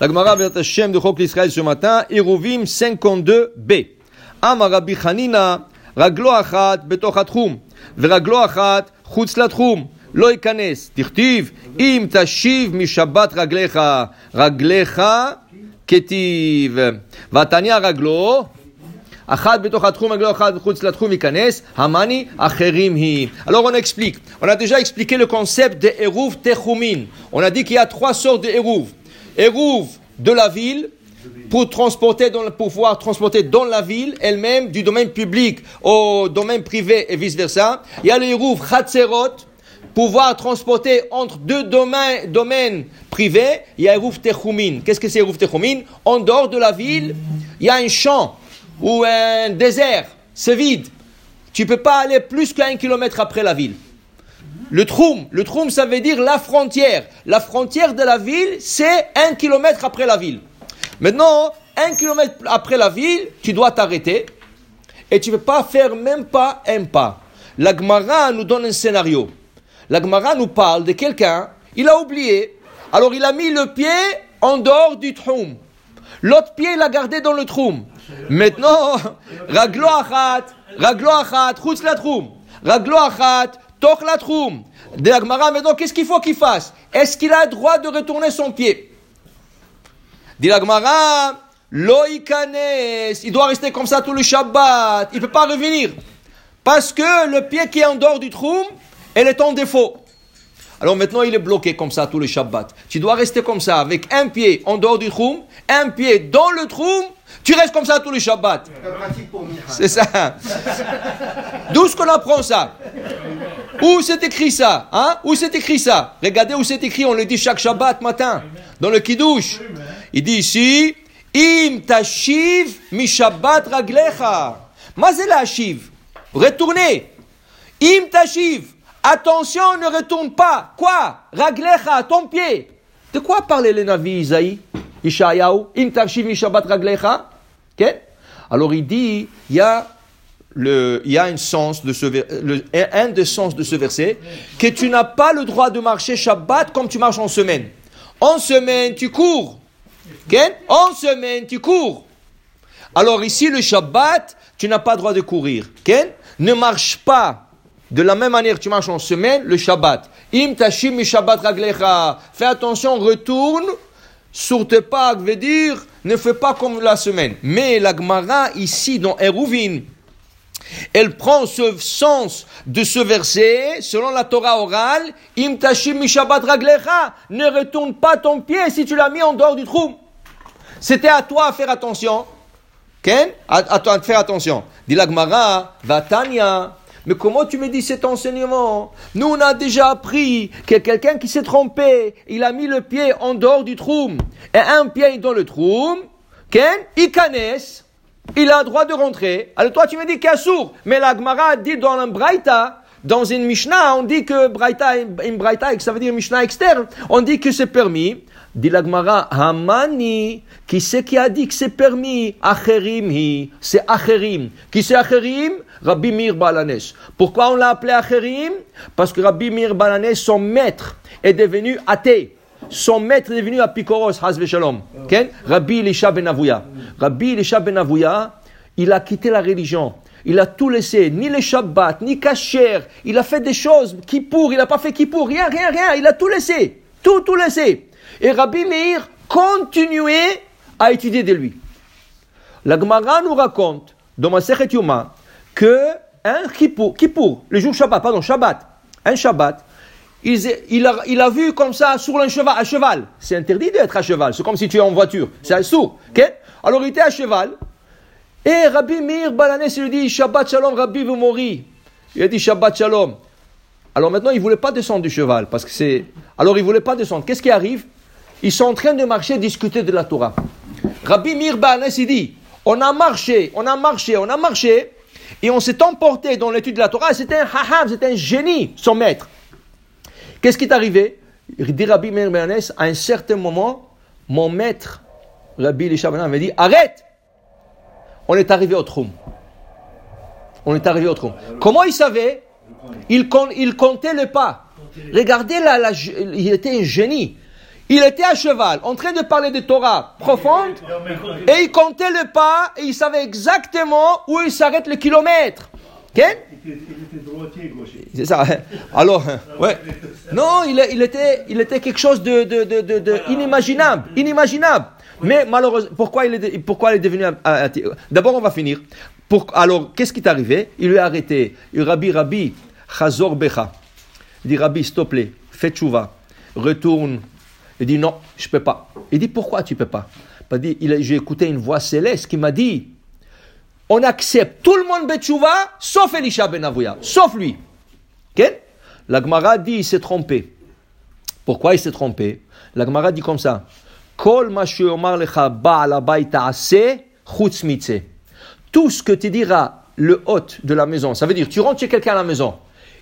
La Gemara Hashem de Chok l'Israël ce matin, Eruvim 52b. Amar Rabbi Chanina, Raglo achat betoch התחום, ורגלו אחת חוץ לתחום. לא ייכנס. תכתיב, אם תשיב משבת רגליך, רגליך כתיב. ותניא רגלו, אחת בתוך התחום, רגלו אחת חוץ לתחום ייכנס, המאני אחרים היא. Alors on explique. On a déjà expliqué le concept de Eruv Techumin. On a dit qu'il y a trois sortes de Eruv. Eruv de la ville, pour transporter dans, pour pouvoir transporter dans la ville elle-même du domaine public au domaine privé et vice versa. Il y a le Eruv Chatzerot, pouvoir transporter entre deux domaines, domaines privés. Il y a Eruv Techumin. Qu'est-ce que c'est Eruv Techumin En dehors de la ville, il y a un champ ou un désert, c'est vide. Tu peux pas aller plus qu'un kilomètre après la ville. Le troum, le troum, ça veut dire la frontière. La frontière de la ville, c'est un kilomètre après la ville. Maintenant, un kilomètre après la ville, tu dois t'arrêter et tu ne peux pas faire même pas un pas. La Gemara nous donne un scénario. La Gemara nous parle de quelqu'un, il a oublié, alors il a mis le pied en dehors du troum. L'autre pied, il l'a gardé dans le troum. Maintenant, raglo achat, raglo achat, troum. Raglo achat, toch la troum. De la Gemara, maintenant, qu'est-ce qu'il faut qu'il fasse? Est-ce qu'il a le droit de retourner son pied? Dit la Gemara, loïkanes, il doit rester comme ça tout le Shabbat, il ne peut pas revenir. Parce que le pied qui est en dehors du troum, elle est en défaut. Alors maintenant, il est bloqué comme ça tout le Shabbat. Tu dois rester comme ça, avec un pied en dehors du troum, un pied dans le troum, tu restes comme ça tout le Shabbat. C'est ça. D'où est-ce qu'on apprend ça? Où c'est écrit ça hein? Où c'est écrit ça? Regardez où c'est écrit, on le dit chaque Shabbat matin, dans le Kiddush. Il dit ici, Im tashiv mi Shabbat raglecha. la shiv. Retournez. Im tashiv. Attention, ne retourne pas. Quoi? Raglecha, ton pied. De quoi parlait le Navi Isaïe Ishayahu? Im tashiv mi Shabbat raglecha? Alors il dit, il y a le, il y a un sens de ce, un des sens de ce verset, que tu n'as pas le droit de marcher Shabbat comme tu marches en semaine. En semaine, tu cours. En semaine, tu cours. Alors ici, le Shabbat, tu n'as pas le droit de courir. Ne marche pas de la même manière que tu marches en semaine, le Shabbat. Im tashim Shabbat. Fais attention, retourne. Surtout pas, veut dire, ne fais pas comme la semaine. Mais la Gemara, ici, dans Eruvin, elle prend ce sens de ce verset, selon la Torah orale, Im tashim Shabbat raglecha. Ne retourne pas ton pied si tu l'as mis en dehors du trou. C'était à toi à faire attention. Ken? À, toi de faire attention. Dit l'Agmara, Vatania. Mais comment tu me dis cet enseignement? Nous, on a déjà appris que quelqu'un qui s'est trompé, il a mis le pied en dehors du trou et un pied dans le trou. Ken? Connaisse. Il a le droit de rentrer. Alors toi, tu me dis sourd. Mais l'Agmara dit dans un Braïta, dans une Mishnah, on dit que Braïta, une Braïta, ça veut dire Mishnah externe, on dit que c'est permis. Dit l'Agmara, Hamani, qui c'est qui a dit que c'est permis? Acherim c'est Acherim. Qui c'est Acherim? Rabbi Mir Balanes. Pourquoi on l'a appelé Acherim? Parce que Rabbi Mir Balanes, son maître, est devenu athée. Son maître est devenu Apikoros, Hazve Shalom. Rabbi Elisha Ben Avouya. Rabbi Elisha Ben Avouya, il a quitté la religion. Il a tout laissé, ni les Shabbat, ni Kacher. Il a fait des choses, qui il n'a pas fait qui pour, rien, rien, rien. Il a tout laissé. Tout, tout laissé. Et Rabbi Meir continuait à étudier de lui. La Gemara nous raconte, dans ma Yoma, que un Kippour, Kippour, le jour Shabbat, pardon, Shabbat, un Shabbat, il, a, vu comme ça sur un cheval, à cheval. C'est interdit d'être à cheval, c'est comme si tu es en voiture, c'est un sourd. Alors il était à cheval, et Rabbi Meir Balanes, il lui dit Shabbat Shalom, Rabbi vous mourir. Il a dit Shabbat Shalom. Alors maintenant, il ne voulait pas descendre du cheval, parce que c'est. Alors il ne voulait pas descendre. Qu'est-ce qui arrive? Ils sont en train de marcher, discuter de la Torah. Rabbi Mirban, il dit, on a marché, on a marché, on a marché, et on s'est emporté dans l'étude de la Torah, c'était un haham, c'était un génie, son maître. Qu'est-ce qui est arrivé? Dit Rabbi Mirban, à un certain moment, mon maître, Rabbi Elisha m'a dit, arrête On est arrivé au trou. On est arrivé au trou. Comment il savait? Il, il comptait le pas. Regardez là, il était un génie. Il était à cheval, en train de parler de Torah profonde, et il comptait le pas, et il savait exactement où il s'arrête le kilomètre. Il était droitier, gaucher. C'est ça. hein. Alors, ouais. Non, il, était, il était quelque chose de, de, de, de- de inimaginable, inimaginable. Mais malheureusement, pourquoi il est, pourquoi il est devenu D'abord, on va finir. Pour- alors, qu'est-ce qui est arrivé? Il lui a arrêté. Il Rabbi, Rabbi, Chazor Becha. Il dit, Rabbi, s'il te plaît, fais tchouva, retourne. Il dit, non, je peux pas. Il dit, pourquoi tu peux pas? Il dit, j'ai écouté une voix céleste qui m'a dit, on accepte tout le monde Betchouva, sauf Elisha Ben Avouya, sauf lui. Ok? La Gemara dit il s'est trompé. Pourquoi il s'est trompé? La Gemara dit comme ça. Tout ce que te dira le hôte de la maison, ça veut dire tu rentres chez quelqu'un à la maison.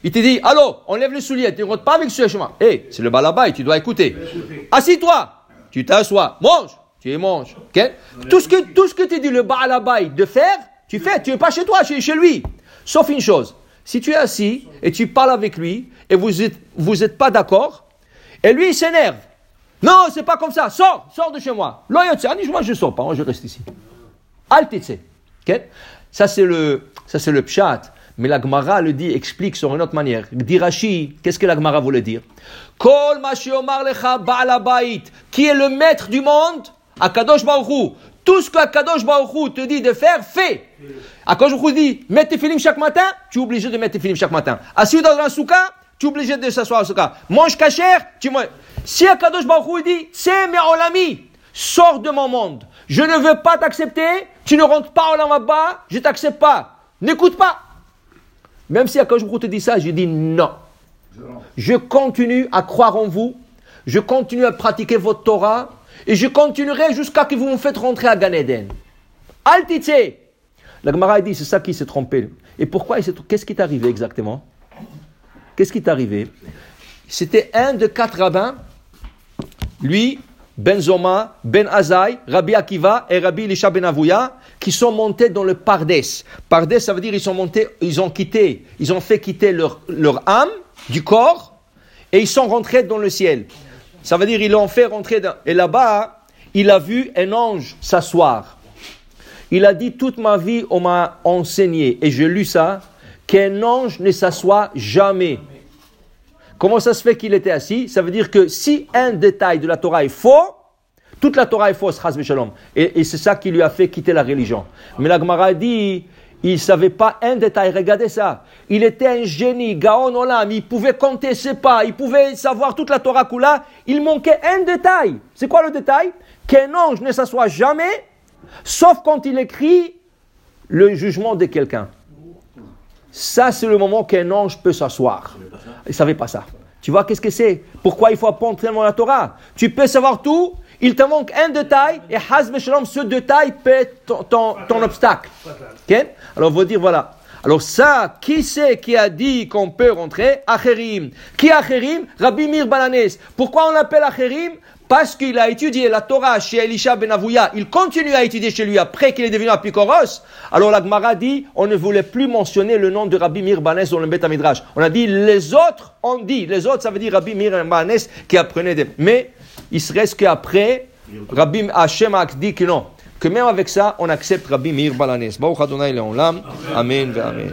Il te dit, allô, enlève les souliers, tu ne rentres pas avec ce chemin. Hé, c'est le balabaï, tu dois écouter. Assis-toi, tu t'assois, mange, tu manges. ok? Tout, ce que, tout ce que te dit le balabaï de faire, tu fais, tu n'es pas chez toi, chez, chez lui. Sauf une chose, si tu es assis et tu parles avec lui et vous n'êtes vous êtes pas d'accord, et lui il s'énerve. Non, c'est pas comme ça, sors, sors de chez moi. Loyotse, moi je sors pas, moi je reste ici. Altitse. Ça c'est le, ça le pshat. Mais la Gemara le dit, explique sur une autre manière. Dit Rashi, qu'est-ce que la Gemara voulait dire? Kol qui est le maître du monde, Akadosh Baruch. Tout ce que Akadosh Baruch Hu te dit de faire, fais. Akadosh Baruch Hu dit, mets tes films chaque matin, tu es obligé de mettre tes films chaque matin. Assis dans un souka, tu es obligé de s'asseoir au souka. Mange cachère, tu manges. Si Akadosh Baruch Hu dit, c'est mes olami, sors de mon monde. Je ne veux pas t'accepter, tu ne rentres pas au lavaba, je t'accepte pas. N'écoute pas. Même si Akadosh Baruch Hu te dit ça, je dis non. Je continue à croire en vous, je continue à pratiquer votre Torah, et je continuerai jusqu'à ce que vous me faites rentrer à Gan Eden. La Gemara dit, c'est ça qui s'est trompé. Et pourquoi Qu'est-ce qui est arrivé exactement? Qu'est-ce qui est arrivé? C'était un de quatre rabbins, lui, Ben Zoma, Ben Azaï, Rabbi Akiva et Rabbi Elisha Ben Avouya, qui sont montés dans le Pardes. Pardes, ça veut dire ils sont montés, ils ont quitté, ils ont fait quitter leur, leur âme du corps et ils sont rentrés dans le ciel. Ça veut dire ils l'ont fait rentrer dans... Et là-bas, il a vu un ange s'asseoir. Il a dit toute ma vie, on m'a enseigné, et j'ai lu ça, qu'un ange ne s'assoit jamais. Comment ça se fait qu'il était assis? Ça veut dire que si un détail de la Torah est faux, toute la Torah est fausse, Chaz. Et, et c'est ça qui lui a fait quitter la religion. Mais la Gemara dit, il savait pas un détail. Regardez ça. Il était un génie, Gaon Olam. Il pouvait compter ses pas. Il pouvait savoir toute la Torah Kula. Il manquait un détail. C'est quoi le détail? Qu'un ange ne s'assoit jamais, sauf quand il écrit le jugement de quelqu'un. Ça, c'est le moment qu'un ange peut s'asseoir. Il savait pas ça. Tu vois, qu'est-ce que c'est? Pourquoi il faut apprendre tellement la Torah? Tu peux savoir tout, il te manque un détail, et ce détail peut être ton, obstacle. Alors, on dire, voilà. Alors ça, qui c'est qui a dit qu'on peut rentrer? Acherim. Qui Acherim Rabbi Mir Balanes. Pourquoi on l'appelle Acherim Parce qu'il a étudié la Torah chez Elisha Ben Avouya. Il continue à étudier chez lui après qu'il est devenu apikoros. Alors la Gemara dit, on ne voulait plus mentionner le nom de Rabbi Mir Balanes dans le Beth Midrash. On a dit, les autres ont dit. Les autres, ça veut dire Rabbi Mir Balanes qui apprenait des... Mais il se reste qu'après, Rabbi Hashem a dit que non. Que même avec ça, on accepte Rabbi Mir Balanes. Amen Amen.